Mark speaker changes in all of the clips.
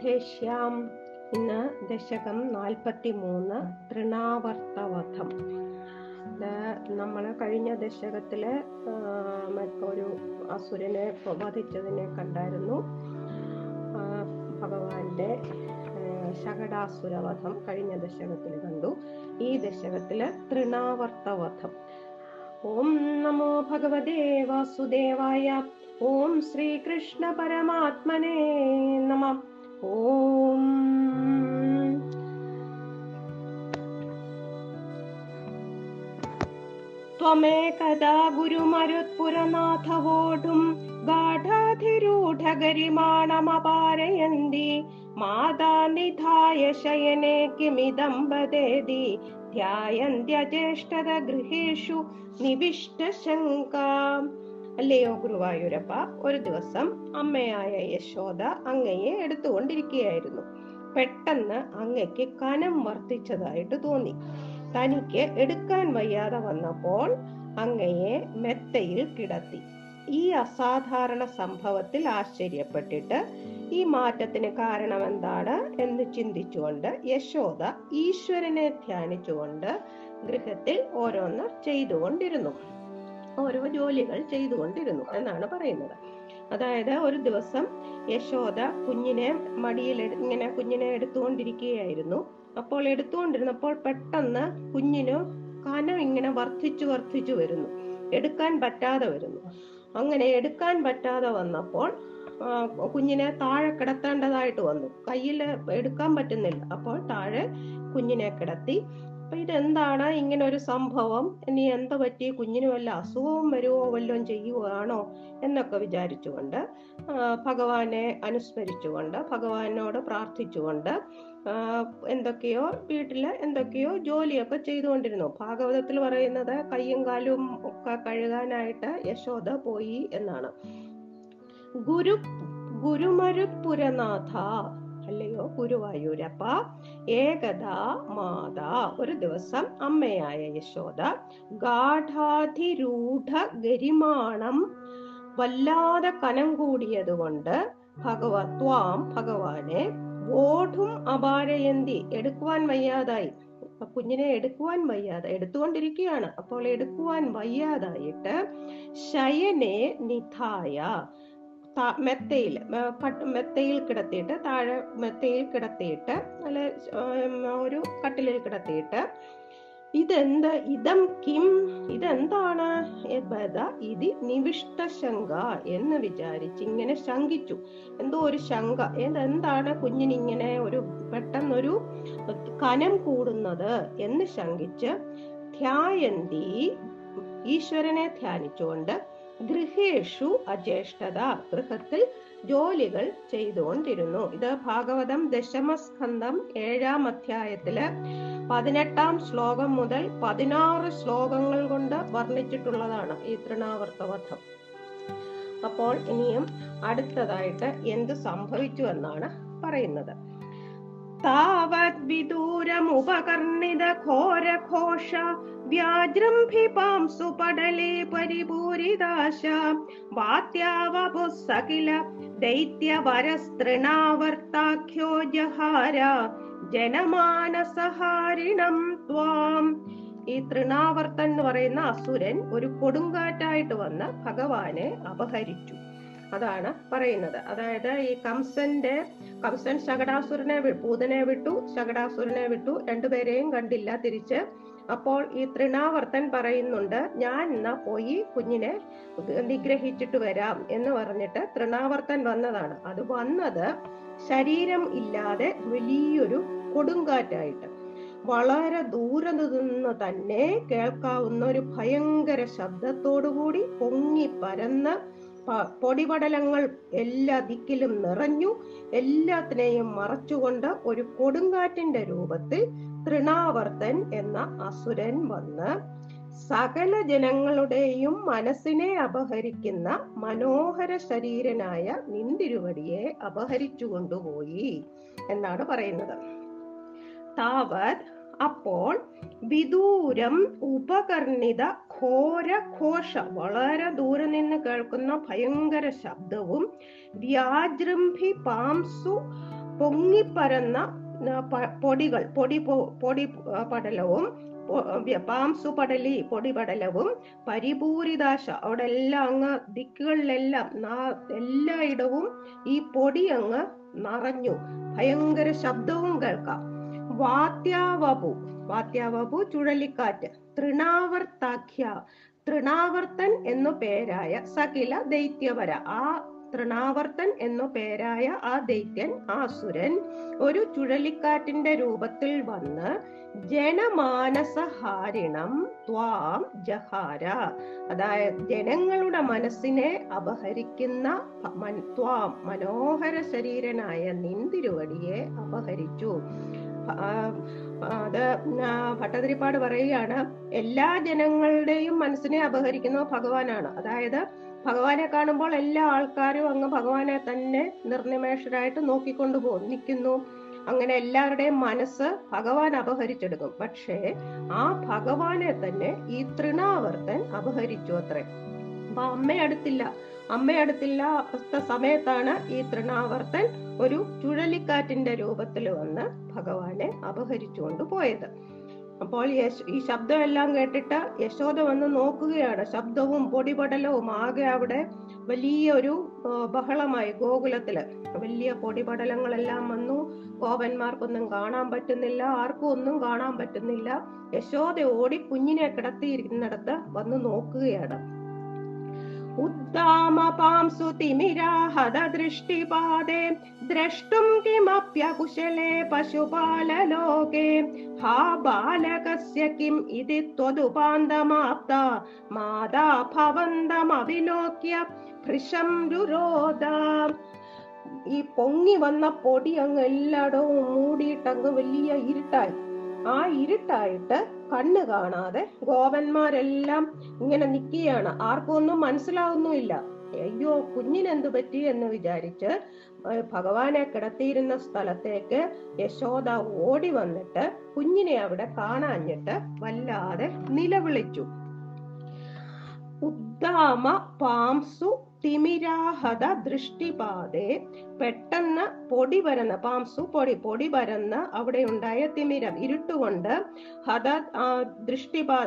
Speaker 1: രാധേശ്യാം ഇന്ന് ദശകം നാൽപ്പത്തി മൂന്ന് തൃണാവർത്തവധം നമ്മൾ കഴിഞ്ഞ ദശകത്തിൽ ആ, മറ്റൊരു അസുരനെ വധിച്ചതിനെ കണ്ടായിരുന്നു. ഭഗവാന്റെ ശകടാസുരവധം കഴിഞ്ഞ ദശകത്തിൽ കണ്ടു. ഈ ദശകത്തിൽ തൃണാവർത്തവധം. ഓം നമോ ഭഗവദേ വാസുദേവായ ഓം ശ്രീകൃഷ്ണ പരമാത്മനേ നമ. ॐ। त्वमेकदा गुरुमरुत्पुरनाथ वोढुम् गाढाधिरूढगरिमाणमपारयन्ति। माता निधाय शयने किमिदं वदेदि ध्यायन्त्यज्येष्ठदगृहेषु निविष्टशङ्का। അല്ലയോ ഗുരുവായൂരപ്പ ഒരു ദിവസം അമ്മയായ യശോദ അങ്ങയെ എടുത്തുകൊണ്ടിരിക്കുകയായിരുന്നു. പെട്ടെന്ന് അങ്ങയ്ക്ക് കനം വർദ്ധിച്ചതായിട്ട് തോന്നി. തനിക്ക് എടുക്കാൻ വയ്യാതെ വന്നപ്പോൾ അങ്ങയെ മെത്തയിൽ കിടത്തി. ഈ അസാധാരണ സംഭവത്തിൽ ആശ്ചര്യപ്പെട്ടിട്ട് ഈ മാറ്റത്തിന് കാരണം എന്താണ് എന്ന് ചിന്തിച്ചുകൊണ്ട് യശോദ ഈശ്വരനെ ധ്യാനിച്ചുകൊണ്ട് ഗൃഹത്തിൽ ഓരോന്ന് ചെയ്തുകൊണ്ടിരുന്നു. ഓരോ ജോലികൾ ചെയ്തുകൊണ്ടിരുന്നു എന്നാണ് പറയുന്നത്. അതായത് ഒരു ദിവസം യശോദ കുഞ്ഞിനെ മടിയിൽ ഇങ്ങനെ കുഞ്ഞിനെ എടുത്തുകൊണ്ടിരിക്കുകയായിരുന്നു. അപ്പോൾ എടുത്തുകൊണ്ടിരുന്നപ്പോൾ പെട്ടെന്ന് കുഞ്ഞിന് കനം ഇങ്ങനെ വർദ്ധിച്ചു വർദ്ധിച്ചു വരുന്നു. എടുക്കാൻ പറ്റാതെ വരുന്നു. അങ്ങനെ എടുക്കാൻ പറ്റാതെ വന്നപ്പോൾ കുഞ്ഞിനെ താഴെ കിടത്തേണ്ടതായിട്ട് വന്നു. കയ്യിൽ എടുക്കാൻ പറ്റുന്നില്ല. അപ്പോൾ താഴെ കുഞ്ഞിനെ കിടത്തി അപ്പൊ ഇതെന്താണ്? ഇങ്ങനെ ഒരു സംഭവം. ഇനി എന്താ പറ്റി? കുഞ്ഞിന് വല്ല അസുഖവും വരുമോ വല്ലതും ചെയ്യുകയാണോ എന്നൊക്കെ വിചാരിച്ചുകൊണ്ട് ഭഗവാനെ അനുസ്മരിച്ചുകൊണ്ട് ഭഗവാനോട് പ്രാർത്ഥിച്ചുകൊണ്ട് എന്തൊക്കെയോ വീട്ടിൽ എന്തൊക്കെയോ ജോലിയൊക്കെ ചെയ്തുകൊണ്ടിരുന്നു. ഭാഗവതത്തിൽ പറയുന്നത് കയ്യും കാലും ഒക്കെ കഴുകാനായിട്ട് യശോദ പോയി എന്നാണ്. ഗുരു ഗുരുമരുപുരനാഥ അല്ലയോ ഗുരുവായൂരപ്പ ഏകദാ മാതാ. ഒരു ദിവസം അമ്മയായ യശോദ ഗാഠാധിരൂഢ ഗരിമാണം വല്ലാതെ കനം കൂടിയതുകൊണ്ട് ഭഗവത്വാം ഭഗവാനെ ഓഠും അപാരയന്തി എടുക്കുവാൻ വയ്യാതായി. കുഞ്ഞിനെ എടുക്കുവാൻ വയ്യാതെ എടുത്തുകൊണ്ടിരിക്കുകയാണ്. അപ്പോൾ എടുക്കുവാൻ വയ്യാതായിട്ട് ശയനെ നിധായ മെത്തയിൽ കട്ട് മെത്തയിൽ കിടത്തിയിട്ട് താഴെ മെത്തയിൽ കിടത്തിയിട്ട് അല്ല ഒരു കട്ടിലിൽ കിടത്തിയിട്ട് ഇതെന്ത് ഇതം കിം ഇതെന്താണ്? ഇത് നിവിഷ്ട ശങ്ക എന്ന് വിചാരിച്ച് ഇങ്ങനെ ശങ്കിച്ചു. എന്തോ ഒരു ശങ്ക. ഇതെന്താണ്? കുഞ്ഞിനിങ്ങനെ ഒരു പെട്ടെന്നൊരു കനം കൂടുന്നത് എന്ന് ശങ്കിച്ച് ധ്യായന്തി ഈശ്വരനെ ധ്യാനിച്ചുകൊണ്ട് ഗൃഹേഷു അജ്യേഷ്ഠത. ഗൃഹത്തിൽ ജോലികൾ ചെയ്തുകൊണ്ടിരുന്നു. ഇത് ഭാഗവതം ദശമസ്കന്ധം ഏഴാം അധ്യായത്തിൽ പതിനെട്ടാം ശ്ലോകം മുതൽ പതിനാറ് ശ്ലോകങ്ങൾ കൊണ്ട് വർണിച്ചിട്ടുള്ളതാണ് ഈ തൃണാവർത്തവധം അപ്പോൾ ഇനിയും അടുത്തതായിട്ട് എന്ത് സംഭവിച്ചു എന്നാണ് പറയുന്നത്. താവത് വിദൂരമുപകർണിത ഘോരഘോഷ വ്യാജൃംഭിപാംസു സുപടലേ പരിപൂരിദാശാം വാത്യാവപു സകില ദൈത്യവരസ്തൃണാവർത്താഖ്യോ ജഹാര. ജനമാനസഹാരിണം ത്വാം. ഈ തൃണാവർത്തൻ എന്ന് പറയുന്ന അസുരൻ ഒരു കൊടുങ്കാറ്റായിട്ട് വന്ന് ഭഗവാനെ അപഹരിച്ചു. അതാണ് പറയുന്നത്. അതായത് ഈ കംസന്റെ കംസൻ ശകടാസുരനെ പൂതനെ വിട്ടു ശകടാസുരനെ വിട്ടു രണ്ടുപേരെയും കണ്ടില്ല തിരിച്ച് അപ്പോൾ ഈ തൃണാവർത്തൻ പറയുന്നുണ്ട് ഞാൻ എന്നാ പോയി കുഞ്ഞിനെ നിഗ്രഹിച്ചിട്ട് വരാം എന്ന് പറഞ്ഞിട്ട് തൃണാവർത്തൻ വന്നതാണ്. അത് വന്നത് ശരീരം ഇല്ലാതെ വലിയൊരു കൊടുങ്കാറ്റായിട്ട്. വളരെ ദൂരെ നിന്ന് തന്നെ കേൾക്കാവുന്ന ഒരു ഭയങ്കര ശബ്ദത്തോടുകൂടി പൊങ്ങി പരന്ന് പൊടിപടലങ്ങൾ എല്ലാ ദിക്കിലും നിറഞ്ഞു. എല്ലാത്തിനെയും മറച്ചുകൊണ്ട് ഒരു കൊടുങ്കാറ്റിന്റെ രൂപത്തിൽ തൃണാവർത്തൻ എന്ന അസുരൻ വന്ന് സകല ജനങ്ങളുടെയും മനസ്സിനെ അപഹരിക്കുന്ന മനോഹര ശരീരനായ നിന്തിരുവടിയെ അപഹരിച്ചു കൊണ്ടുപോയി എന്നാണ് പറയുന്നത്. താവത് അപ്പോൾ വിദൂരം ഉപകർണിത ഘോര ഘോഷ വളരെ ദൂരെ നിന്ന് കേൾക്കുന്ന ഭയങ്കര ശബ്ദവും വ്യാജൃംഭി പാംസു പൊങ്ങിപ്പരന്ന പൊടികൾ പൊടി പൊടി പടലവും പാംസു പടലി പൊടി പടലവും പരിപൂരിതാശ അവിടെ എല്ലാം അങ്ങ് ദിക്കുകളിലെല്ലാം എല്ലായിടവും ഈ പൊടി അങ്ങ് നിറഞ്ഞു. ഭയങ്കര ശബ്ദവും കേൾക്കാം. വാത്യാവപു വാത്യാവപു ചുഴലിക്കാറ്റ് തൃണാവർത്താഖ്യ തൃണാവർത്തൻ എന്നു പേരായ സകില ദൈത്യവര. ആ തൃണാവർത്തൻ എന്നു പേരായ ആ ദൈത്യൻ ആസുരൻ ഒരു ചുഴലിക്കാറ്റിന്റെ രൂപത്തിൽ വന്ന് ജനമാനസഹാരിണം ത്വാം ജഹാര. അതായത് ജനങ്ങളുടെ മനസ്സിനെ അപഹരിക്കുന്ന ത്വാം മനോഹര ശരീരനായ നിന്തിരുവടിയെ അപഹരിച്ചു. അത് ഭട്ടതിരിപ്പാട് പറയുകയാണ് എല്ലാ ജനങ്ങളുടെയും മനസ്സിനെ അപഹരിക്കുന്നത് ഭഗവാനാണ്. അതായത് ഭഗവാനെ കാണുമ്പോൾ എല്ലാ ആൾക്കാരും അങ്ങ് ഭഗവാനെ തന്നെ നിർനിമേഷരായിട്ട് നോക്കിക്കൊണ്ടു പോകും നിൽക്കുന്നു. അങ്ങനെ എല്ലാവരുടെയും മനസ്സ് ഭഗവാൻ അപഹരിച്ചെടുക്കും. പക്ഷേ ആ ഭഗവാനെ തന്നെ ഈ തൃണാവർത്തൻ അപഹരിച്ചു അത്രേ. അപ്പൊ അമ്മയടുത്തില്ല. അമ്മയടുത്തില്ല അപ്പത്തെ സമയത്താണ് ഈ തൃണാവർത്തൻ ഒരു ചുഴലിക്കാറ്റിന്റെ രൂപത്തിൽ വന്ന് ഭഗവാനെ അപഹരിച്ചുകൊണ്ട് പോയത്. അപ്പോൾ ഈ ശബ്ദമെല്ലാം കേട്ടിട്ട് യശോദ വന്ന് നോക്കുകയാണ്. ശബ്ദവും പൊടിപടലവും ആകെ അവിടെ വലിയ ഒരു ബഹളമായി ഗോകുലത്തിൽ. വലിയ പൊടിപടലങ്ങളെല്ലാം വന്നു. കോവന്മാർക്കൊന്നും കാണാൻ പറ്റുന്നില്ല. ആർക്കും ഒന്നും കാണാൻ പറ്റുന്നില്ല. യശോദ ഓടി കുഞ്ഞിനെ കിടത്തിയിരിക്കുന്നിടത്ത് വന്ന് നോക്കുകയാണ്. ഉദ്ദാമപാംസു തിമിരാഹത ദൃഷ്ടിപാദേ ദ്രഷ്ടും കിമപ്യകുശലേ പശുപാലലോകേ. ഹാ ബാലകസ്യ കിം ഇതി ത്വതുപാന്തമാപ്ത മാതാ ഭവന്തമവിലോക്യ ഭൃശം രുരോധ. ഈ പൊങ്ങി വന്ന പൊടി അങ്ങ് എല്ലായിടവും മൂടിയിട്ട് അങ്ങ് വലിയ ഇരുട്ടായി. ആ ഇരുട്ടായിട്ട് കണ്ണ് കാണാതെ ഗോപന്മാരെല്ലാം ഇങ്ങനെ നിക്കുകയാണ്. ആർക്കും ഒന്നും മനസ്സിലാവുന്നുമില്ല. അയ്യോ കുഞ്ഞിനെന്ത് പറ്റി എന്ന് വിചാരിച്ച് ഭഗവാനെ കിടത്തിയിരുന്ന സ്ഥലത്തേക്ക് യശോദ ഓടി വന്നിട്ട് കുഞ്ഞിനെ അവിടെ കാണാഞ്ഞിട്ട് വല്ലാതെ നിലവിളിച്ചു. ഉദ്ദാമ പാംസു തിമിരാഹത ദൃഷ്ടിപാതെ പെട്ടെന്ന് പൊടി പരന്ന പാംസു പൊടി പൊടി പരന്ന് അവിടെ ഉണ്ടായ തിമിരം ഇരുട്ടുകൊണ്ട് ഹത ദൃഷ്ടിപാ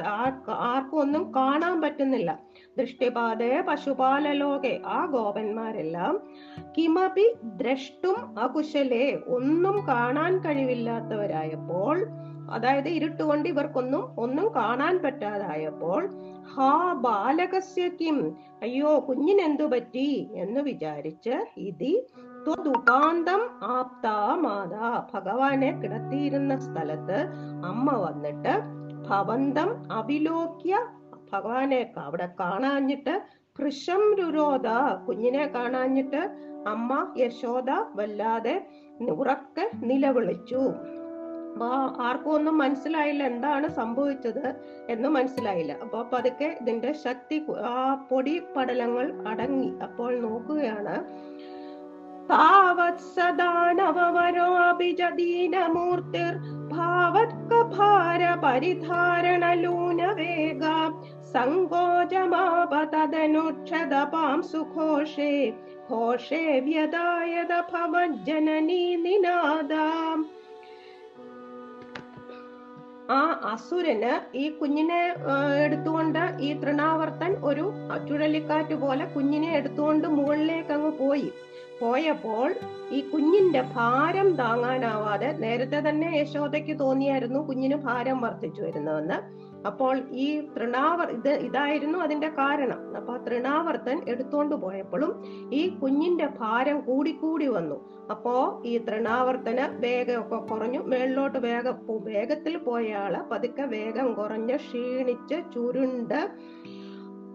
Speaker 1: ആർക്കും ഒന്നും കാണാൻ പറ്റുന്നില്ല. ദൃഷ്ടിപാതെ പശുപാലലോകെ ആ ഗോപന്മാരെല്ലാം കിമപി ദ്രഷ്ടും അകുശലെ ഒന്നും കാണാൻ കഴിവില്ലാത്തവരായപ്പോൾ അതായത് ഇരുട്ടുകൊണ്ട് ഇവർക്കൊന്നും ഒന്നും കാണാൻ പറ്റാതായപ്പോൾ ഹാ ബാലകസ്യ കിം. അയ്യോ കുഞ്ഞിനെന്തു പറ്റി? എന്ന് വിചാരിച്ച് ഇതി ത്വദുപാന്തം ഭഗവാനെ കിടത്തിയിരുന്ന സ്ഥലത്ത് അമ്മ വന്നിട്ട് ഭവന്തം അവിലോക്യ ഭഗവാനെ അവിടെ കാണാഞ്ഞിട്ട് കൃഷം രുരോധ. കുഞ്ഞിനെ കാണാഞ്ഞിട്ട് അമ്മ യശോദ വല്ലാതെ ഉറക്കെ നിലവിളിച്ചു. ആർക്കും ഒന്നും മനസ്സിലായില്ല എന്താണ് സംഭവിച്ചത് എന്ന് മനസ്സിലായില്ല. അപ്പൊ പതുക്കെ ഇതിന്റെ ശക്തി ആ പൊടി പടലങ്ങൾ അടങ്ങി. അപ്പോൾ നോക്കുകയാണ്. താവത് സദാനവരോ അഭിജദീനമൂർത്തിർ ഭാവത്കഭാര പരിധാരണലൂന വേഗ സങ്കോചമാപതനുക്ഷത ഘോഷേ ഭവജ്ജനനീ നിനാദാം. ആ അസുരന് ഈ കുഞ്ഞിനെ എടുത്തുകൊണ്ട് ഈ തൃണാവർത്തൻ ഒരു ചുഴലിക്കാറ്റ് പോലെ കുഞ്ഞിനെ എടുത്തുകൊണ്ട് മുകളിലേക്ക് അങ്ങ് പോയി. പോയപ്പോൾ ഈ കുഞ്ഞിന്റെ ഭാരം താങ്ങാനാവാതെ നേരത്തെ തന്നെ യശോദയ്ക്ക് തോന്നിയായിരുന്നു കുഞ്ഞിന് ഭാരം വർദ്ധിച്ചു വരുന്നതെന്ന്. അപ്പോൾ ഈ തൃണാവർ ഇത് ഇതായിരുന്നു അതിന്റെ കാരണം. അപ്പൊ ആ തൃണാവർത്തൻ എടുത്തോണ്ട് പോയപ്പോഴും ഈ കുഞ്ഞിന്റെ ഭാരം കൂടിക്കൂടി വന്നു. അപ്പോ ഈ തൃണാവർത്തന വേഗമൊക്കെ കുറഞ്ഞു. മേളിലോട്ട് വേഗം വേഗത്തിൽ പോയ ആൾ പതുക്കെ വേഗം കുറഞ്ഞ് ക്ഷീണിച്ച് ചുരുണ്ട്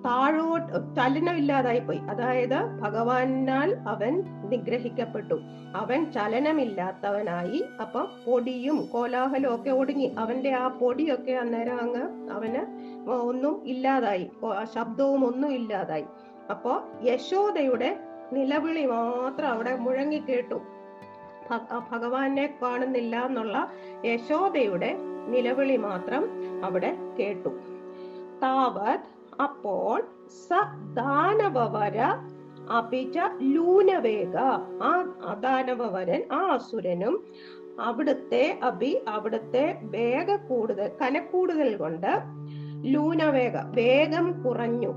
Speaker 1: താഴോട്ട് ചലനമില്ലാതായി പോയി അതായത് ഭഗവാനാൽ അവൻ നിഗ്രഹിക്കപ്പെട്ടു. അവൻ ചലനമില്ലാത്തവനായി. അപ്പൊ പൊടിയും കോലാഹലവും ഒക്കെ ഒടുങ്ങി. അവന്റെ ആ പൊടിയൊക്കെ അന്നേരം അങ്ങ് അവന് ഒന്നും ഇല്ലാതായി. ശബ്ദവും ഒന്നും ഇല്ലാതായി. അപ്പോ യശോദയുടെ നിലവിളി മാത്രം അവിടെ മുഴങ്ങി കേട്ടു ഭഗവാനെ കാണുന്നില്ല എന്നുള്ള യശോദയുടെ നിലവിളി മാത്രം അവിടെ കേട്ടു. താവത് അപ്പോൾ സ ദാനവര ലൂനവേഗ. ആ അദാനവരൻ ആ അസുരനും അവിടുത്തെ അഭി അവിടുത്തെ വേഗ കൂടുതൽ കനക്കൂടുതൽ കൊണ്ട് ലൂനവേഗ വേഗം കുറഞ്ഞു.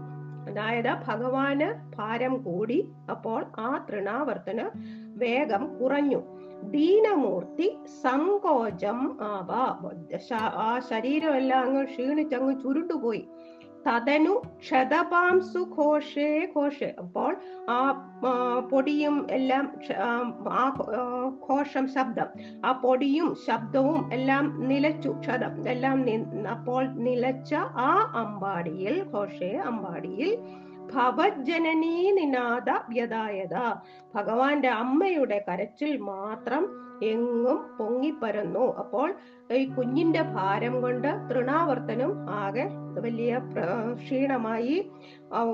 Speaker 1: അതായത് ഭഗവാന് ഭാരം കൂടി അപ്പോൾ ആ തൃണാവർത്തന വേഗം കുറഞ്ഞു. ദീനമൂർത്തി സങ്കോചം ആവാ. ആ ശരീരം ശരീരമെല്ലാം അങ്ങ് ക്ഷീണിച്ചങ്ങ് ചുരുണ്ടുപോയി. തതനു ക്ഷതപാംസു ഘോഷേ ഘോഷേ. അപ്പോൾ ആ പൊടിയും എല്ലാം ആ, ഘോഷം ശബ്ദം. ആ പൊടിയും ശബ്ദവും എല്ലാം നിലച്ചു ക്ഷതം എല്ലാം അപ്പോൾ നിലച്ച ആ അമ്പാടിയിൽ ഘോഷേ അമ്പാടിയിൽ ഭവജനനീ നിനാദ വ്യതായത. ഭഗവാന്റെ അമ്മയുടെ കരച്ചിൽ മാത്രം എങ്ങും പൊങ്ങിപ്പരന്നു. അപ്പോൾ ഈ കുഞ്ഞിന്റെ ഭാരം കൊണ്ട് തൃണാവർത്തനും ആകെ വലിയ ക്ഷീണമായി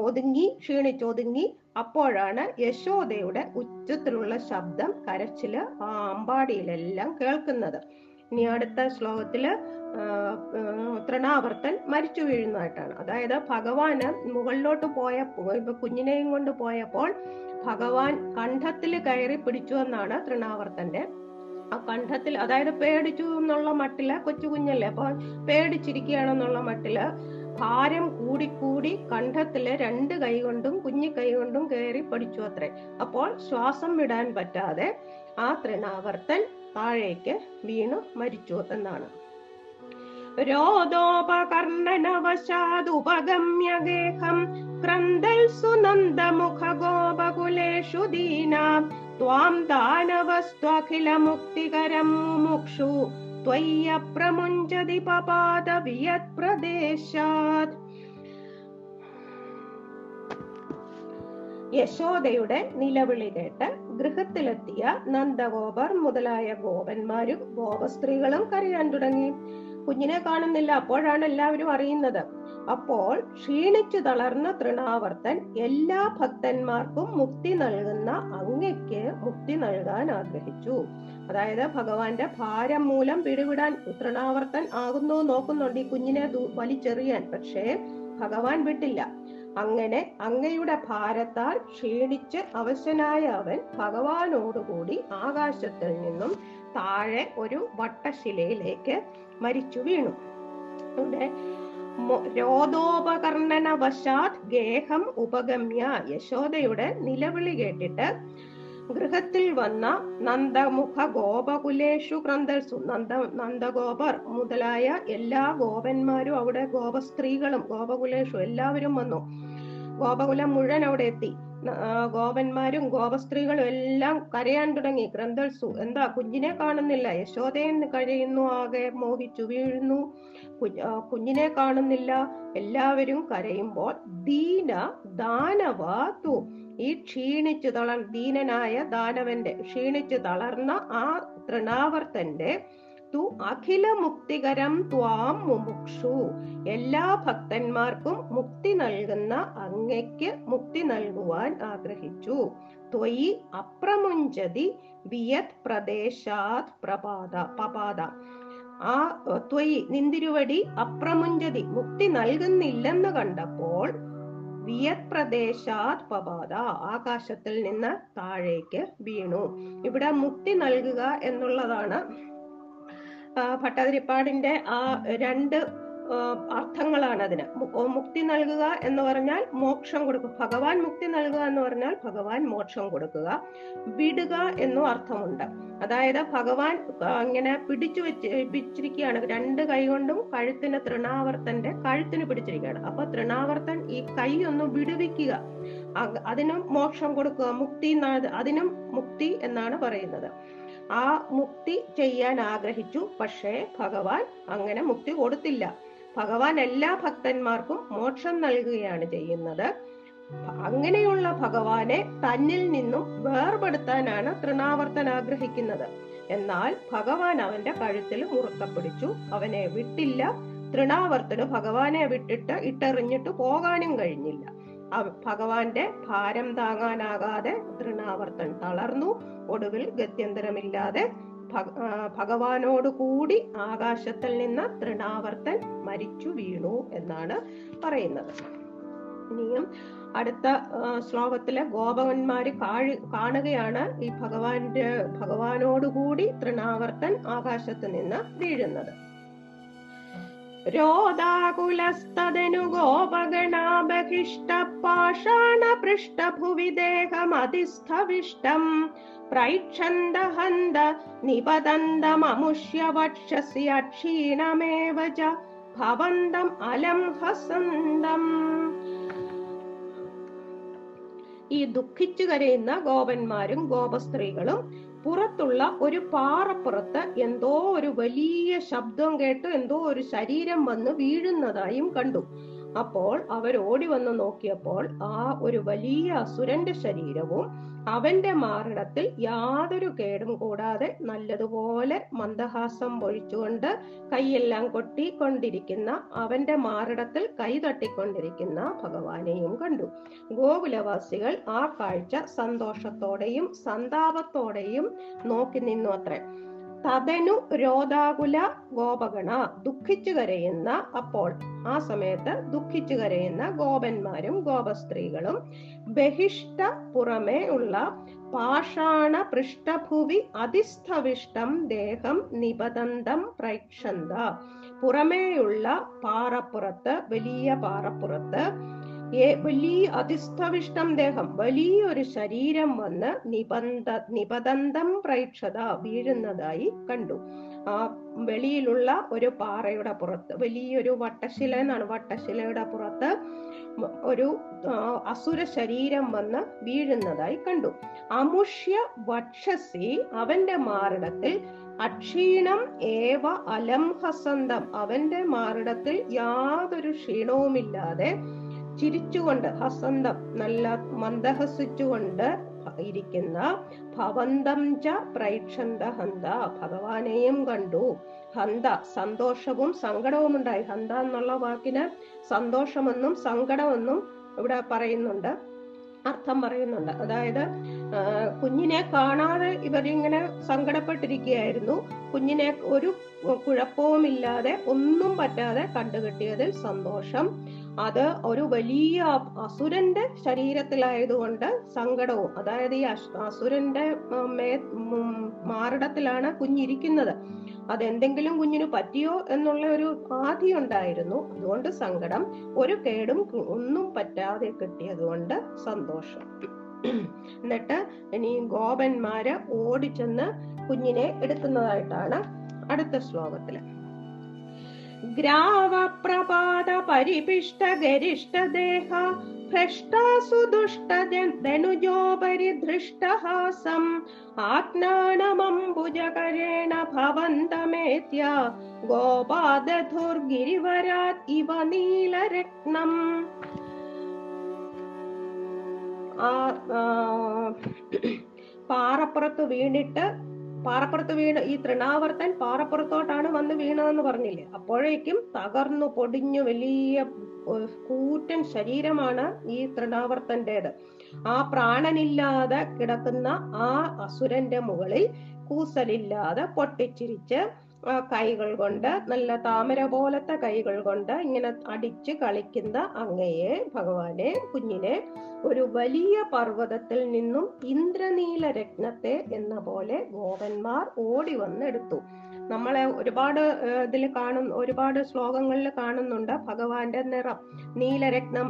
Speaker 1: ഒതുങ്ങി ക്ഷീണിച്ചൊതുങ്ങി അപ്പോഴാണ് യശോദയുടെ ഉച്ചത്തിലുള്ള ശബ്ദം കരച്ചിൽ ആ അമ്പാടിയിലെല്ലാം കേൾക്കുന്നത്. ഇനി അടുത്ത ശ്ലോകത്തിൽ തൃണാവർത്തൻ മരിച്ചു വീഴുന്നതായിട്ടാണ്. അതായത് ഭഗവാന് മുകളിലോട്ട് പോയ കുഞ്ഞിനെയും കൊണ്ട് പോയപ്പോൾ ഭഗവാൻ കണ്ഠത്തിൽ കയറി പിടിച്ചു എന്നാണ് തൃണാവർത്തന്റെ ആ കണ്ഠത്തിൽ അതായത് പേടിച്ചു എന്നുള്ള മട്ടിൽ കൊച്ചു കുഞ്ഞല്ലേ അപ്പൊ പേടിച്ചിരിക്കുകയാണെന്നുള്ള മട്ടിൽ ഭാരം കൂടിക്കൂടി കണ്ഠത്തിൽ രണ്ട് കൈ കൊണ്ടും കുഞ്ഞു കൈ കൊണ്ടും കയറി പഠിച്ചു അത്രേ. അപ്പോൾ ശ്വാസം വിടാൻ പറ്റാതെ ആ തൃണാവർത്തൻ താഴേക്ക് വീണു മരിച്ചു എന്നാണ്. രോദോപകർണനവശാദുപഗമ്യഗേഹം ക്രന്ദൽ സുനന്ദമുഖ ഗോപകുലേഷു ദീനാം ത്വയ്യ പ്രമുഞ്ചതി പപാത വിയത് പ്രദേശാത് യശോദയുടെ നിലവിളി കേട്ട് ഗൃഹത്തിലെത്തിയ നന്ദഗോപർ മുതലായ ഗോപന്മാരും ഗോപസ്ത്രീകളും കരയാൻ തുടങ്ങി. കുഞ്ഞിനെ കാണുന്നില്ല. അപ്പോഴാണ് എല്ലാവരും അറിയുന്നത്. അപ്പോൾ ക്ഷീണിച്ചു തളർന്ന തൃണാവർത്തൻ എല്ലാ ഭക്തന്മാർക്കും മുക്തി നൽകുന്ന അങ്ങയ്ക്ക് മുക്തി നൽകാൻ ആഗ്രഹിച്ചു. അതായത് ഭഗവാന്റെ ഭാരം മൂലം പിടിവിടാൻ തൃണാവർത്തൻ ആകുന്നു നോക്കുന്നുണ്ട് ഈ കുഞ്ഞിനെ വലിച്ചെറിയാൻ. പക്ഷേ ഭഗവാൻ വിട്ടില്ല. അങ്ങനെ അങ്ങയുടെ ഭാരത്താൽ ക്ഷീണിച്ച് അവശനായ അവൻ ഭഗവാനോടുകൂടി ആകാശത്തിൽ നിന്നും താഴെ ഒരു വട്ടശിലയിലേക്ക് മരിച്ചു വീണു. ഇവിടെ രോദോപകർണന വശാത് ഗേഹം ഉപഗമ്യ യശോദയുടെ നിലവിളി കേട്ടിട്ട് ഗൃഹത്തിൽ വന്ന നന്ദമുഖ ഗോപകുലേഷു ക്രന്ദൽസു നന്ദ നന്ദഗോപർ മുതലായ എല്ലാ ഗോപന്മാരും അവിടെ ഗോപസ്ത്രീകളും ഗോപകുലേഷു എല്ലാവരും വന്നു. ഗോപകുലം മുഴുവൻ അവിടെ എത്തി. ഗോപന്മാരും ഗോപസ്ത്രീകളും എല്ലാം കരയാൻ തുടങ്ങി. ഗ്രന്ഥൽസു എന്താ കുഞ്ഞിനെ കാണുന്നില്ല. യശോദയെന്ന് കഴിയുന്നു ആകെ മോഹിച്ചു വീഴുന്നു. കുഞ്ഞിനെ കാണുന്നില്ല. എല്ലാവരും കരയുമ്പോൾ ദീന ദാനവാതു ഈ ക്ഷീണിച്ചു തളർ ദീനനായ ദാനവന്റെ ക്ഷീണിച്ചു തളർന്ന ആ തൃണാവർത്തന്റെ തു അഖില മുക്തികരം ത്വാം മുമുക്ഷു. എല്ലാ ഭക്തന്മാർക്കും മുക്തി നൽകുന്ന അങ്ങയ്ക്ക് മുക്തി നൽകുവാൻ ആഗ്രഹിച്ചു. ത്വയി അപ്രമുഞ്ചതി വിയത് പ്രദേശാത് പ്രപാത പപാത ആ ത്വയി നിന്തിരുവടി അപ്രമുഞ്ചതി മുക്തി നൽകുന്നില്ലെന്ന് കണ്ടപ്പോൾ വിയത് പ്രദേശാത് പപാത ആകാശത്തിൽ നിന്ന് താഴേക്ക് വീണു. ഇവിടെ മുക്തി നൽകുക എന്നുള്ളതാണ് ഭട്ടതിരിപ്പാടിന്റെ ആ രണ്ട് അർത്ഥങ്ങളാണ് അതിന്. മുക്തി നൽകുക എന്ന് പറഞ്ഞാൽ മോക്ഷം കൊടുക്കുക. ഭഗവാൻ മുക്തി നൽകുക എന്ന് പറഞ്ഞാൽ ഭഗവാൻ മോക്ഷം കൊടുക്കുക. വിടുക എന്നും അർത്ഥമുണ്ട്. അതായത് ഭഗവാൻ ഇങ്ങനെ പിടിച്ചു വെച്ച് പിടിച്ചിരിക്കുകയാണ്. രണ്ട് കൈ കൊണ്ടും കഴുത്തിന് തൃണാവർത്തന്റെ കഴുത്തിന് പിടിച്ചിരിക്കുകയാണ്. അപ്പൊ തൃണാവർത്തൻ ഈ കൈ ഒന്ന് വിടുവിക്കുക. അതിനും മോക്ഷം കൊടുക്കുക. മുക്തി അതിനും മുക്തി എന്നാണ് പറയുന്നത്. ആ മുക്തി ചെയ്യാൻ ആഗ്രഹിച്ചു. പക്ഷേ ഭഗവാൻ അങ്ങനെ മുക്തി കൊടുത്തില്ല. ഭഗവാൻ എല്ലാ ഭക്തന്മാർക്കും മോക്ഷം നൽകുകയാണ് ചെയ്യുന്നത്. അങ്ങനെയുള്ള ഭഗവാനെ തന്നിൽ നിന്നും വേർപെടുത്താനാണ് തൃണാവർത്തൻ ആഗ്രഹിക്കുന്നത്. എന്നാൽ ഭഗവാൻ അവന്റെ കഴുത്തിൽ മുറുക്കപ്പിടിച്ചു. അവനെ വിട്ടില്ല. തൃണാവർത്തന് ഭഗവാനെ വിട്ടിട്ട് ഇട്ടെറിഞ്ഞിട്ട് പോകാനും കഴിഞ്ഞില്ല. ഭഗവാന്റെ ഭാരം താങ്ങാനാകാതെ തൃണാവർത്തൻ തളർന്നു. ഒടുവിൽ ഗത്യന്തരമില്ലാതെ ഭഗ- ഭഗവാനോട് കൂടി ആകാശത്തിൽ നിന്ന് തൃണാവർത്തൻ മരിച്ചു വീണു എന്നാണ് പറയുന്നത്. ഇനിയും അടുത്ത ശ്ലോകത്തിലെ ഗോപകന്മാര് കാഴ് കാണുകയാണ് ഈ ഭഗവാന്റെ ഭഗവാനോടുകൂടി തൃണാവർത്തൻ ആകാശത്ത് നിന്ന് വീഴുന്നത്. രോദാകുലസ്തദനു ഗോപഗണാബഹിഷ്ട പാഷാണ പൃഷ്ഠഭുവി ദേഹമതിസ്ഥവിഷ്ടം പ്രൈക്ഷന്ത ഹന്ത വക്ഷസി അക്ഷീണമേവ ഭവന്തം അലം ഹസന്തം. ഈ ദുഃഖിച്ചു കരയുന്ന ഗോപന്മാരും ഗോപസ്ത്രീകളും പുറത്തുള്ള ഒരു പാറപ്പുറത്ത് എന്തോ ഒരു വലിയ ശബ്ദം കേട്ട് എന്തോ ഒരു ശരീരം വന്ന് വീഴുന്നതായും കണ്ടു. അപ്പോൾ അവർ ഓടി വന്ന് നോക്കിയപ്പോൾ ആ ഒരു വലിയ അസുരന്റെ ശരീരവും അവന്റെ മാറിടത്തിൽ യാതൊരു കേടും കൂടാതെ നല്ലതുപോലെ മന്ദഹാസം പൊഴിച്ചുകൊണ്ട് കൈയെല്ലാം കൊട്ടിക്കൊണ്ടിരിക്കുന്ന അവന്റെ മാറിടത്തിൽ കൈ തട്ടിക്കൊണ്ടിരിക്കുന്ന ഭഗവാനെയും കണ്ടു. ഗോകുലവാസികൾ ആ കാഴ്ച സന്തോഷത്തോടെയും സന്താപത്തോടെയും നോക്കി നിന്നു അത്രേ. തതനു രോധാകുല ഗോപഗണ ദുഃഖിച്ചു കരയുന്ന അപ്പോൾ ആ സമയത്ത് ദുഃഖിച്ചു കരയുന്ന ഗോപന്മാരും ഗോപസ്ത്രീകളും ബഹിഷ്ട പുറമേ ഉള്ള പാഷാണ പൃഷ്ഠഭുവി അതിസ്ഥവിഷ്ടം ദേഹം നിബന്ധം പ്രേക്ഷന്ത. പുറമേയുള്ള പാറപ്പുറത്ത് വലിയ പാറപ്പുറത്ത് വലിയ അതിസ്ഥവിഷ്ടം ദേഹം. വലിയൊരു ശരീരം വന്ന് നിബന്ധ നിബന്ധം പ്രേക്ഷത വീഴുന്നതായി കണ്ടു. ആ വെളിയിലുള്ള ഒരു പാറയുടെ പുറത്ത് വലിയൊരു വട്ടശില എന്നാണ് വട്ടശിലയുടെ പുറത്ത് ഒരു അസുര ശരീരം വന്ന് വീഴുന്നതായി കണ്ടു. അമുഷ്യ വക്ഷസി അവന്റെ മാറിടത്തിൽ അക്ഷീണം ഏവ അലംഹസന്തം. അവന്റെ മാറിടത്തിൽ യാതൊരു ക്ഷീണവുമില്ലാതെ ചിരിച്ചുകൊണ്ട് ഹസന്തം നല്ല മന്ദഹസിച്ചുകൊണ്ട് ഇരിക്കുന്ന ഭവന്തം ച പ്രൈക്ഷന്ത ഹന്ത ഭഗവാനെയും കണ്ടു. ഹന്ത സന്തോഷവും സങ്കടവും ഉണ്ടായി ഹന്ത എന്നുള്ള വാക്കിന് സന്തോഷമെന്നും സങ്കടമെന്നും ഇവിടെ പറയുന്നുണ്ട്. അർത്ഥം പറയുന്നുണ്ട്. അതായത് കുഞ്ഞിനെ കാണാതെ ഇവരിങ്ങനെ സങ്കടപ്പെട്ടിരിക്കുകയായിരുന്നു. കുഞ്ഞിനെ ഒരു കുഴപ്പവുമില്ലാതെ ഒന്നും പറ്റാതെ കണ്ടുകിട്ടിയതിൽ സന്തോഷം. അത് ഒരു വലിയ അസുരന്റെ ശരീരത്തിലായതുകൊണ്ട് സങ്കടവും അതായത് ഈ അസുരന്റെ മേ മാറിടത്തിലാണ് കുഞ്ഞിരിക്കുന്നത്. അതെന്തെങ്കിലും കുഞ്ഞിന് പറ്റിയോ എന്നുള്ള ഒരു ആധി ഉണ്ടായിരുന്നു. അതുകൊണ്ട് സങ്കടം ഒരു കേടും ഒന്നും പറ്റാതെ കിട്ടിയതുകൊണ്ട് സന്തോഷം. എന്നിട്ട് ഇനി ഗോപന്മാര് ഓടിച്ചെന്ന് കുഞ്ഞിനെ എടുക്കുന്നതായിട്ടാണ് അടുത്ത ശ്ലോകത്തിൽ. ഗ്രാവപ്രപാത പരിപിഷ്ട ഗരിഷ്ട ദേഹ ഭ്രഷ്ടാസു ദുഷ്ട ധനുജോപരി ധൃഷ്ടഹാസം ആജ്ഞാനമംബുജകരേണ ഭവന്തമേത്യ ഗോപാദധുർഗിരിവരാത് ഇവ നീലരത്നം. പാറപ്പുറത്ത് വീണിട്ട് പാറപ്പുറത്ത് വീണ് ഈ തൃണാവർത്തൻ പാറപ്പുറത്തോട്ടാണ് വന്ന് വീണതെന്ന് പറഞ്ഞില്ലേ? അപ്പോഴേക്കും തകർന്നു പൊടിഞ്ഞു വലിയ കൂറ്റൻ ശരീരമാണ് ഈ തൃണാവർത്തന്റേത്. ആ പ്രാണനില്ലാതെ കിടക്കുന്ന ആ അസുരന്റെ മുകളിൽ കൂസലില്ലാതെ പൊട്ടിച്ചിരിച്ച് കൈകൾ കൊണ്ട് നല്ല താമര പോലത്തെ കൈകൾ കൊണ്ട് ഇങ്ങനെ അടിച്ച് കളിക്കുന്ന അങ്ങയെ ഭഗവാനെ കുഞ്ഞിനെ ഒരു വലിയ പർവതത്തിൽ നിന്നും ഇന്ദ്രനീല രത്നത്തെ എന്ന പോലെ ഗോപന്മാർ ഓടി വന്നെടുത്തു. നമ്മളെ ഒരുപാട് ഇതിൽ കാണും ഒരുപാട് ശ്ലോകങ്ങളിൽ കാണുന്നുണ്ട് ഭഗവാന്റെ നിറം. നീലരത്നം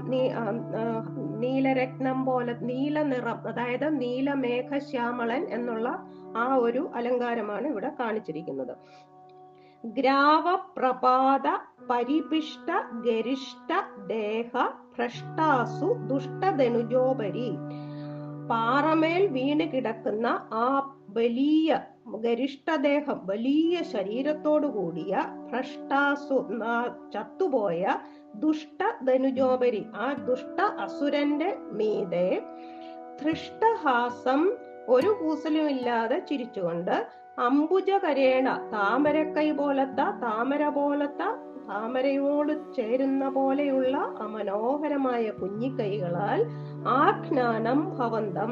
Speaker 1: നീലരത്നം പോലെ നീല നിറം അതായത് നീലമേഘശ്യാമളൻ എന്നുള്ള ആ ഒരു അലങ്കാരമാണ് ഇവിടെ കാണിച്ചിരിക്കുന്നത്. ഗ്രാവപ്രപാത പരിപിഷ്ട ഗരിഷ്ട ദേഹ ഭ്രഷ്ടാസു ദുഷ്ടധനുജോപരി പാറമേൽ വീണ് കിടക്കുന്ന ആ വലിയ ഗരിഷ്ടദേഹം വലിയ ശരീരത്തോടു കൂടിയ ഭ്രഷ്ടാസു ചത്തുപോയ ദുഷ്ട ധനുജോപരി. ആ ദുഷ്ട അസുരന്റെ മീതെ ധൃഷ്ടഹാസം ഒരു കൂസലും ഇല്ലാതെ ചിരിച്ചുകൊണ്ട് അംബുജകരേണ താമരക്കൈ പോലത്തെ താമര പോലത്തെ താമരയോട് ചേരുന്ന പോലെയുള്ള അമനോഹരമായ മനോഹരമായ കുഞ്ഞിക്കൈകളാൽ ആജ്ഞാനം ഭവന്തം.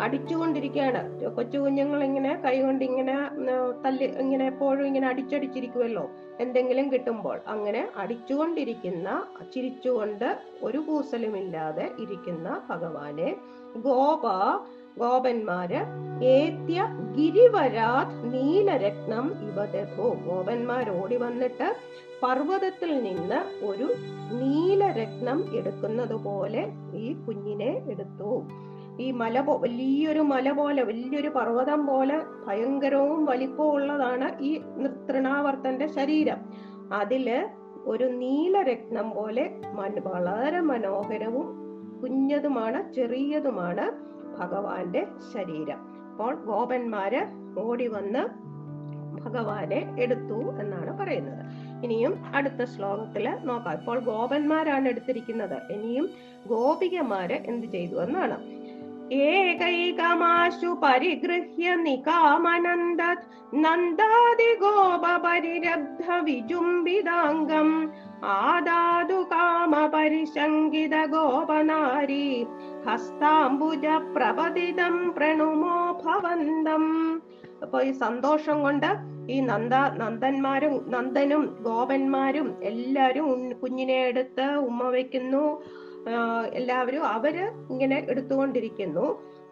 Speaker 1: അടിച്ചുകൊണ്ടിരിക്കുകയാണ്. കൊച്ചു കുഞ്ഞുങ്ങൾ ഇങ്ങനെ കൈകൊണ്ട് ഇങ്ങനെ തല്ലി ഇങ്ങനെ എപ്പോഴും ഇങ്ങനെ അടിച്ചടിച്ചിരിക്കുമല്ലോ എന്തെങ്കിലും കിട്ടുമ്പോൾ അങ്ങനെ അടിച്ചുകൊണ്ടിരിക്കുന്ന ചിരിച്ചുകൊണ്ട് ഒരു കൂസലുമില്ലാതെ ഇരിക്കുന്ന ഭഗവാനെ ഗോപ ഗോപന്മാര് ഏത്യ ഗിരിവരാത് നീലരത്നം ഇവതോ. ഗോപന്മാർ ഓടി വന്നിട്ട് പർവതത്തിൽ നിന്ന് ഒരു നീലരത്നം എടുക്കുന്നത് പോലെ ഈ കുഞ്ഞിനെ എടുത്തു. ഈ മല പോ വലിയൊരു മല പോലെ വലിയൊരു പർവതം പോലെ ഭയങ്കരവും വലിപ്പവും ഉള്ളതാണ് ഈ തൃണാവർത്തന്റെ ശരീരം. അതിൽ ഒരു നീലരത്നം പോലെ വളരെ മനോഹരവും കുഞ്ഞതുമാണ് ചെറിയതുമാണ് ഭഗവാന്റെ ശരീരം. അപ്പോൾ ഗോപന്മാര് ഓടി വന്ന് ഭഗവാനെ എടുത്തു എന്നാണ് പറയുന്നത്. ഇനിയും അടുത്ത ശ്ലോകത്തിൽ നോക്കാം. ഇപ്പോൾ ഗോപന്മാരാണ് എടുത്തിരിക്കുന്നത്. ഇനിയും ഗോപികമാര് എന്ത് ചെയ്തു എന്നാണ്. ഏകൈകമാശു പരിഗൃഹ്യ നികാമനന്ദത് നന്ദാതി ഗോപ പരിരബ്ധ വിജുംബിതാംഗം ആദാതു കാമ പരിശങ്കിത ഗോപനാരി ഹസ്താംബുജ പ്രപതിതം പ്രണുമോ ഭവന്തം. അപ്പൊ ഈ സന്തോഷം കൊണ്ട് ഈ നന്ദ നന്ദന്മാരും നന്ദനും ഗോപന്മാരും എല്ലാരും കുഞ്ഞിനെ എടുത്ത് ഉമ്മ വയ്ക്കുന്നു. എല്ലാവരും അവർ ഇങ്ങനെ എടുത്തുകൊണ്ടിരിക്കുന്നു.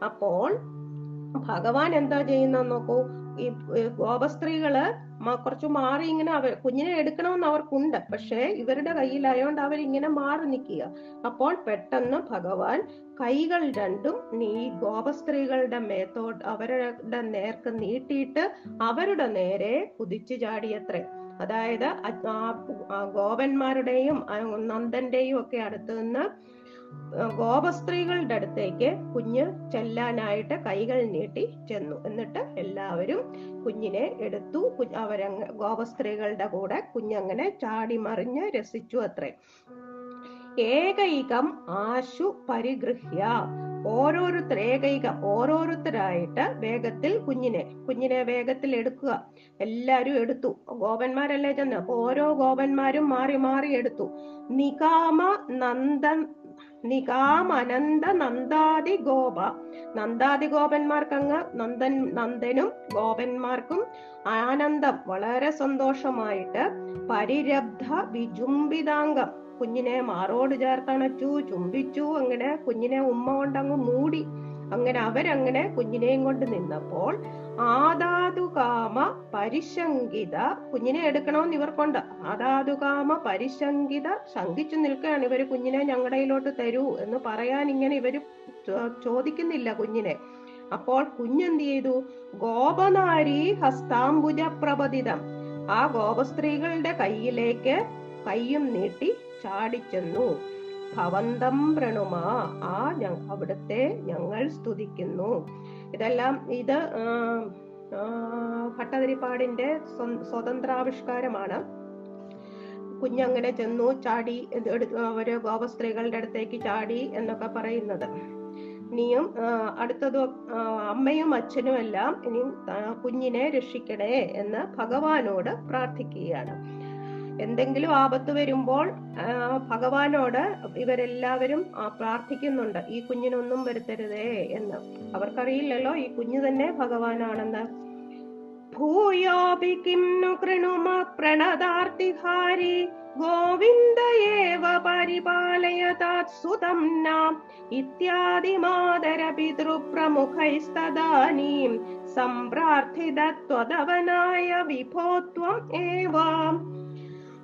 Speaker 1: അപ്പോൾ ഭഗവാൻ എന്താ ചെയ്യുന്ന നോക്കൂ. ഈ ഗോപസ്ത്രീകൾ കുറച്ച് മാറി ഇങ്ങനെ അവർ കുഞ്ഞിനെ എടുക്കണമെന്ന് അവർക്കുണ്ട്. പക്ഷേ ഇവരുടെ കയ്യിലായോണ്ട് അവരിങ്ങനെ മാറി നിൽക്കുക. അപ്പോൾ പെട്ടെന്ന് ഭഗവാൻ കൈകൾ രണ്ടും നീ ഗോപസ്ത്രീകളുടെ മേത്തോട്ട് അവരുടെ നേർക്ക് നീട്ടിയിട്ട് അവരുടെ നേരെ കുതിച്ചു ചാടിയത്രേ. അതായത് ഗോപന്മാരുടെയും നന്ദന്റെയും ഒക്കെ അടുത്ത് നിന്ന് ഗോപസ്ത്രീകളുടെ അടുത്തേക്ക് കുഞ്ഞ് ചെല്ലാനായിട്ട് കൈകൾ നീട്ടി ചെന്നു. എന്നിട്ട് എല്ലാവരും കുഞ്ഞിനെ എടുത്തു. അവരങ്ങ് ഗോപസ്ത്രീകളുടെ കൂടെ കുഞ്ഞങ്ങനെ ചാടി മറിഞ്ഞ് രസിച്ചു അത്രേ. ഏകൈകം ആശു പരിഗൃഹ്യ. ഓരോരുത്തർ ഏകൈക ഓരോരുത്തരായിട്ട് വേഗത്തിൽ കുഞ്ഞിനെ കുഞ്ഞിനെ വേഗത്തിൽ എടുക്കുക. എല്ലാരും എടുത്തു. ഗോപന്മാരല്ലേ ചെന്ന്? അപ്പൊ ഓരോ ഗോപന്മാരും മാറി മാറി എടുത്തു. നികാമ നന്ദൻ നികാമനന്ദ നന്ദാതി ഗോപ നന്ദാതി ഗോപന്മാർക്കങ്ങ് നന്ദൻ നന്ദനും ഗോപന്മാർക്കും ആനന്ദം വളരെ സന്തോഷമായിട്ട് പരിരബ്ധ വിജുംബിതാംഗം കുഞ്ഞിനെ മാറോട് ചേർത്തണച്ചു ചുംബിച്ചു അങ്ങനെ കുഞ്ഞിനെ ഉമ്മ കൊണ്ടങ്ങ് മൂടി. അങ്ങനെ അവരങ്ങനെ കുഞ്ഞിനെയും കൊണ്ട് നിന്നപ്പോൾ ആദാതുകാമ പരിശങ്കിത. കുഞ്ഞിനെ എടുക്കണമെന്ന് ഇവർക്കുണ്ട്. ആദാതുകാമ പരിശങ്കിത ശങ്കിച്ചു നിൽക്കുകയാണ്. ഇവർ കുഞ്ഞിനെ ഞങ്ങളുടെയിലോട്ട് തരൂ എന്ന് പറയാൻ ഇങ്ങനെ ഇവർ ചോദിക്കുന്നില്ല കുഞ്ഞിനെ. അപ്പോൾ കുഞ്ഞെന്ത് ചെയ്തു? ഗോപനാരി ഹസ്താംബുജ പ്രപതിതം. ആ ഗോപസ്ത്രീകളുടെ കയ്യിലേക്ക് കയ്യും നീട്ടി ചാടിച്ചെന്നു. ഭവന്തം പ്രണുമ ആ അവിടുത്തെ ഞങ്ങൾ സ്തുതിക്കുന്നു. ഇതെല്ലാം ഇത് ഭട്ടതിരിപ്പാടിന്റെ സ്വ- സ്വതന്ത്രാവിഷ്കാരമാണ്. കുഞ്ഞങ്ങനെ ചെന്നു ചാടി ഒരു ഗോപസ്ത്രീകളുടെ അടുത്തേക്ക് ചാടി എന്നൊക്കെ പറയുന്നത്. ഇനിയും അടുത്തത് അമ്മയും അച്ഛനും എല്ലാം ഇനിയും കുഞ്ഞിനെ രക്ഷിക്കണേ എന്ന് ഭഗവാനോട് പ്രാർത്ഥിക്കുകയാണ്. എന്തെങ്കിലും ആപത്ത് വരുമ്പോൾ ഭഗവാനോട് ഇവരെല്ലാവരും പ്രാർത്ഥിക്കുന്നുണ്ട്. ഈ കുഞ്ഞിനൊന്നും വരുത്തരുതേ എന്ന്. അവർക്കറിയില്ലല്ലോ ഈ കുഞ്ഞു തന്നെ ഭഗവാനാണെന്ന്. ഭൂയോപി കിം കൃണുമ പ്രണതാർത്തിഹാരി ഗോവിന്ദയേവ പരിപാലയതാത്സുതം നാം. ഇത്യാദി മാതര പിതൃപ്രമുഖൈസ്തദാനീം സംപ്രാർത്ഥിത ഏവാം.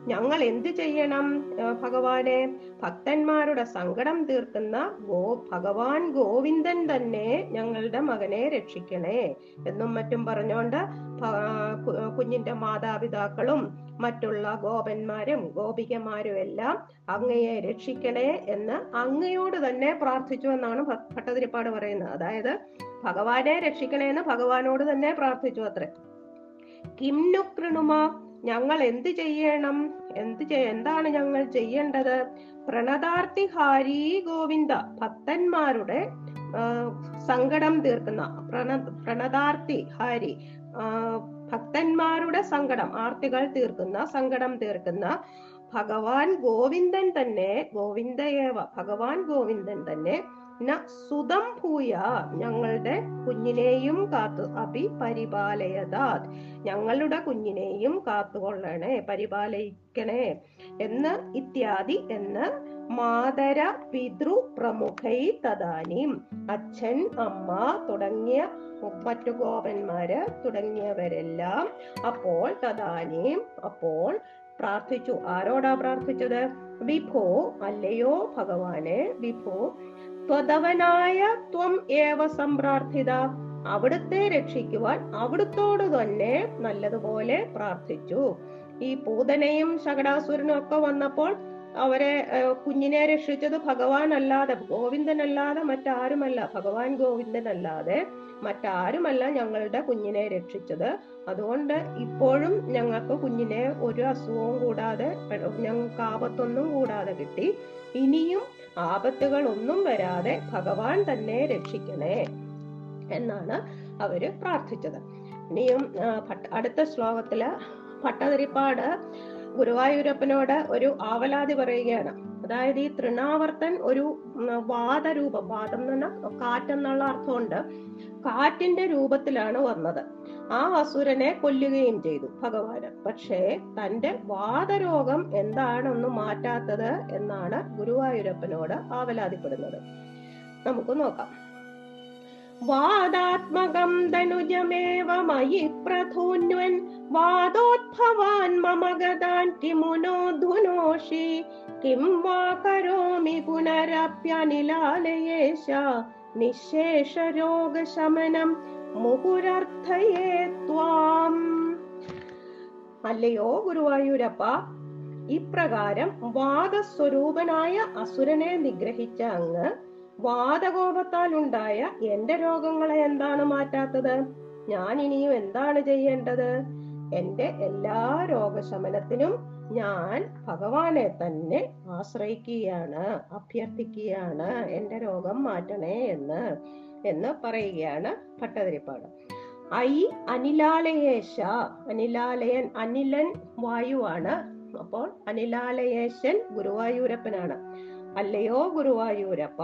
Speaker 1: ഞങ്ങൾ എന്ത് ചെയ്യണം ഭഗവാനെ ഭക്തന്മാരുടെ സങ്കടം തീർക്കുന്ന ഗോ ഭഗവാൻ ഗോവിന്ദൻ തന്നെ ഞങ്ങളുടെ മകനെ രക്ഷിക്കണേ എന്നും മറ്റും പറഞ്ഞുകൊണ്ട് ഭ- കുഞ്ഞിന്റെ മാതാപിതാക്കളും മറ്റുള്ള ഗോപന്മാരും ഗോപികമാരും എല്ലാം അങ്ങയെ രക്ഷിക്കണേ എന്ന് അങ്ങയോട് തന്നെ പ്രാർത്ഥിച്ചു എന്നാണ് ഭട്ടതിരിപ്പാട് പറയുന്നത്. അതായത് ഭഗവാനെ രക്ഷിക്കണേ എന്ന് ഭഗവാനോട് തന്നെ പ്രാർത്ഥിച്ചു അത്രേ. കിംനു ഞങ്ങൾ എന്ത് ചെയ്യണം? എന്ത് എന്താണ് ഞങ്ങൾ ചെയ്യേണ്ടത്? പ്രണതാർത്ഥി ഹാരി ഗോവിന്ദ ഭക്തന്മാരുടെ സങ്കടം തീർക്കുന്ന പ്രണ പ്രണതാർത്ഥി ഹാരി ഭക്തന്മാരുടെ സങ്കടം ആർത്തികൾ തീർക്കുന്ന സങ്കടം തീർക്കുന്ന ഭഗവാൻ ഗോവിന്ദൻ തന്നെ ഗോവിന്ദയേവ ഭഗവാൻ ഗോവിന്ദൻ തന്നെ സുതം ഭൂയ ഞങ്ങളുടെ കുഞ്ഞിനെയും കാത്തു അഭി പരിപാലയതാത്. ഞങ്ങളുടെ കുഞ്ഞിനെയും കാത്തുകൊള്ളണേ പരിപാലിക്കണേ എന്ന് ഇത്യാദി എന്ന് മാതര പിതൃ പ്രമുഖൈ തദാനിം. അച്ഛൻ അമ്മ തുടങ്ങിയ മറ്റു ഗോപന്മാര് തുടങ്ങിയവരെല്ലാം അപ്പോൾ തദാനിം അപ്പോൾ പ്രാർത്ഥിച്ചു. ആരോടാ പ്രാർത്ഥിച്ചത്? വിഭോ അല്ലയോ ഭഗവാനെ? വിഭോ ത്വതവനായ ത്വം ഏവ സംപ്രാർത്ഥിത. അവിടുത്തെ രക്ഷിക്കുവാൻ അവിടുത്തോട് തന്നെ നല്ലതുപോലെ പ്രാർത്ഥിച്ചു. ഈ പൂതനയും ശകടാസുരനും ഒക്കെ വന്നപ്പോൾ അവരെ കുഞ്ഞിനെ രക്ഷിച്ചത് ഭഗവാൻ അല്ലാതെ ഗോവിന്ദൻ അല്ലാതെ മറ്റാരുമല്ല. ഭഗവാൻ ഗോവിന്ദനല്ലാതെ മറ്റാരുമല്ല ഞങ്ങളുടെ കുഞ്ഞിനെ രക്ഷിച്ചത്. അതുകൊണ്ട് ഇപ്പോഴും ഞങ്ങൾക്ക് കുഞ്ഞിനെ ഒരു അസുഖവും കൂടാതെ ഞങ്ങൾക്ക് ആപത്തൊന്നും കൂടാതെ കിട്ടി. ഇനിയും ആപത്തുകൾ ഒന്നും വരാതെ ഭഗവാൻ തന്നെ രക്ഷിക്കണേ എന്നാണ് അവർ പ്രാർത്ഥിച്ചത്. ഇനിയും അടുത്ത ശ്ലോകത്തിൽ ഭട്ടതിരിപ്പാട് ഗുരുവായൂരപ്പനോട് ഒരു ആവലാതി പറയുകയാണ്. അതായത് ഈ തൃണാവർത്തൻ ഒരു വാദരൂപം വാദം എന്ന് പറഞ്ഞാൽ കാറ്റെന്നുള്ള അർത്ഥമുണ്ട്. കാറ്റിന്റെ രൂപത്തിലാണ് വന്നത്. ആ അസുരനെ കൊല്ലുകയും ചെയ്തു ഭഗവാന്. പക്ഷേ തന്റെ വാദരോഗം എന്താണെന്ന് മാറ്റാത്തത് എന്നാണ് ഗുരുവായൂരപ്പനോട് ആവലാതിപ്പെടുന്നത്. നമുക്ക് നോക്കാം. വാദാത്മകം ധനുജമേവ മയി പ്രധൂന്വൻ വാദോദ്ഭവാൻ മമ ഗതാൻ കിമുനോ ധുനോഷി. കിം വാ കരോമി പുനരപ്യനിലാലയേശ നിശേഷ രോഗശമനം മുഹുരർത്ഥയേ ത്വാം. അല്ലയോ ഗുരുവായൂരപ്പ ഇപ്രകാരം വാദസ്വരൂപനായ അസുരനെ നിഗ്രഹിച്ച അങ്ങ് വാദകോപത്താൽ ഉണ്ടായ എന്റെ രോഗങ്ങളെ എന്താണ് മാറ്റാത്തത്? ഞാൻ ഇനിയും എന്താണ് ചെയ്യേണ്ടത്? എന്റെ എല്ലാ രോഗശമനത്തിനും ഞാൻ ഭഗവാനെ തന്നെ ആശ്രയിക്കുകയാണ് അഭ്യർത്ഥിക്കുകയാണ് എന്റെ രോഗം മാറ്റണേ എന്ന് എന്ന് പറയുകയാണ് ഭട്ടതിരിപ്പാട്. ഐ അനിലാലയേശ അനിലാലയൻ അനിലൻ വായുവാണ്. അപ്പോൾ അനിലാലയേശൻ ഗുരുവായൂരപ്പനാണ്. അല്ലയോ ഗുരുവായൂരപ്പ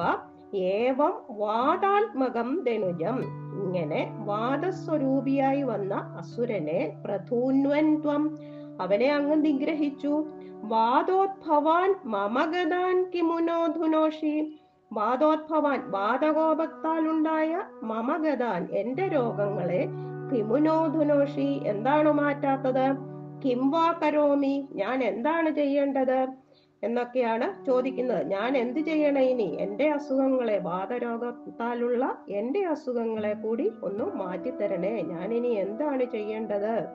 Speaker 1: ഏവം വാദാത്മകം ധനുജം. ഇങ്ങനെ വാദസ്വരൂപിയായി വന്ന അസുരനെ പ്രധൂന്വൻ ത്വം. അവനെ അങ്ങ് നിഗ്രഹിച്ചു. വാദോദ്ഭവാൻ മമഗതാൻ കിമുനോധുനോഷി. വാദോദ്ഭവാൻ വാദകോപത്താലുണ്ടായ മമഗതാൻ എന്റെ രോഗങ്ങളെ കിമുനോധുനോഷി. എന്താണ് മാറ്റാത്തത്? കിംവാ കരോമി. ഞാൻ എന്താണ് ചെയ്യേണ്ടത്? എന്നൊക്കെയാണ് ചോദിക്കുന്നത്. ഞാൻ എന്ത് ചെയ്യണം ഇനി? എന്റെ അസുഖങ്ങളെ വാദരോഗത്താലുള്ള എന്റെ അസുഖങ്ങളെ കൂടി ഒന്ന് മാറ്റിത്തരണേ. ഞാൻ ഇനി എന്താണ് ചെയ്യേണ്ടത്?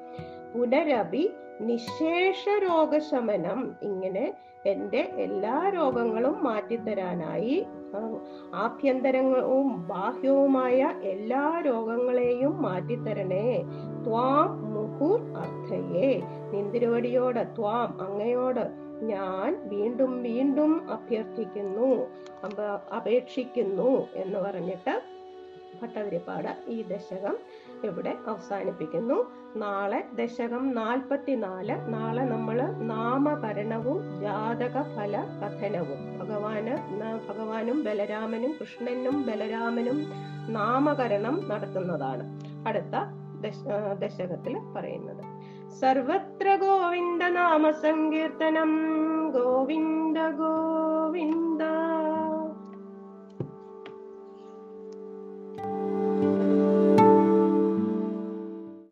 Speaker 1: പുനരഭി നിശേഷ രോഗശമനം ഇങ്ങനെ എന്റെ എല്ലാ രോഗങ്ങളും മാറ്റിത്തരാനായി ആഭ്യന്തരങ്ങളും ബാഹ്യവുമായ എല്ലാ രോഗങ്ങളെയും മാറ്റിത്തരണേ. ത്വാം മുഹുർ അർത്ഥയെ. നിന്തിരുവടിയോട് ത്വാം അങ്ങയോട് ഞാൻ വീണ്ടും വീണ്ടും അഭ്യർത്ഥിക്കുന്നു അപ- അപേക്ഷിക്കുന്നു എന്ന് പറഞ്ഞിട്ട് ഭട്ടതിരിപ്പാട് ഈ ദശകം ഇവിടെ അവസാനിപ്പിക്കുന്നു. നാളെ ദശകം നാൽപ്പത്തിനാല് നാളെ നമ്മൾ നാമകരണവും ജാതക ഫല കഥനവും. ഭഗവാന് ഭഗവാനും ബലരാമനും കൃഷ്ണനും ബലരാമനും നാമകരണം നടത്തുന്നതാണ്. അടുത്ത ദശ ദശകത്തിൽ പറയുന്നത്. सर्वत्र गोविन्दनामसङ्कीर्तनं गोविन्द गोविन्द।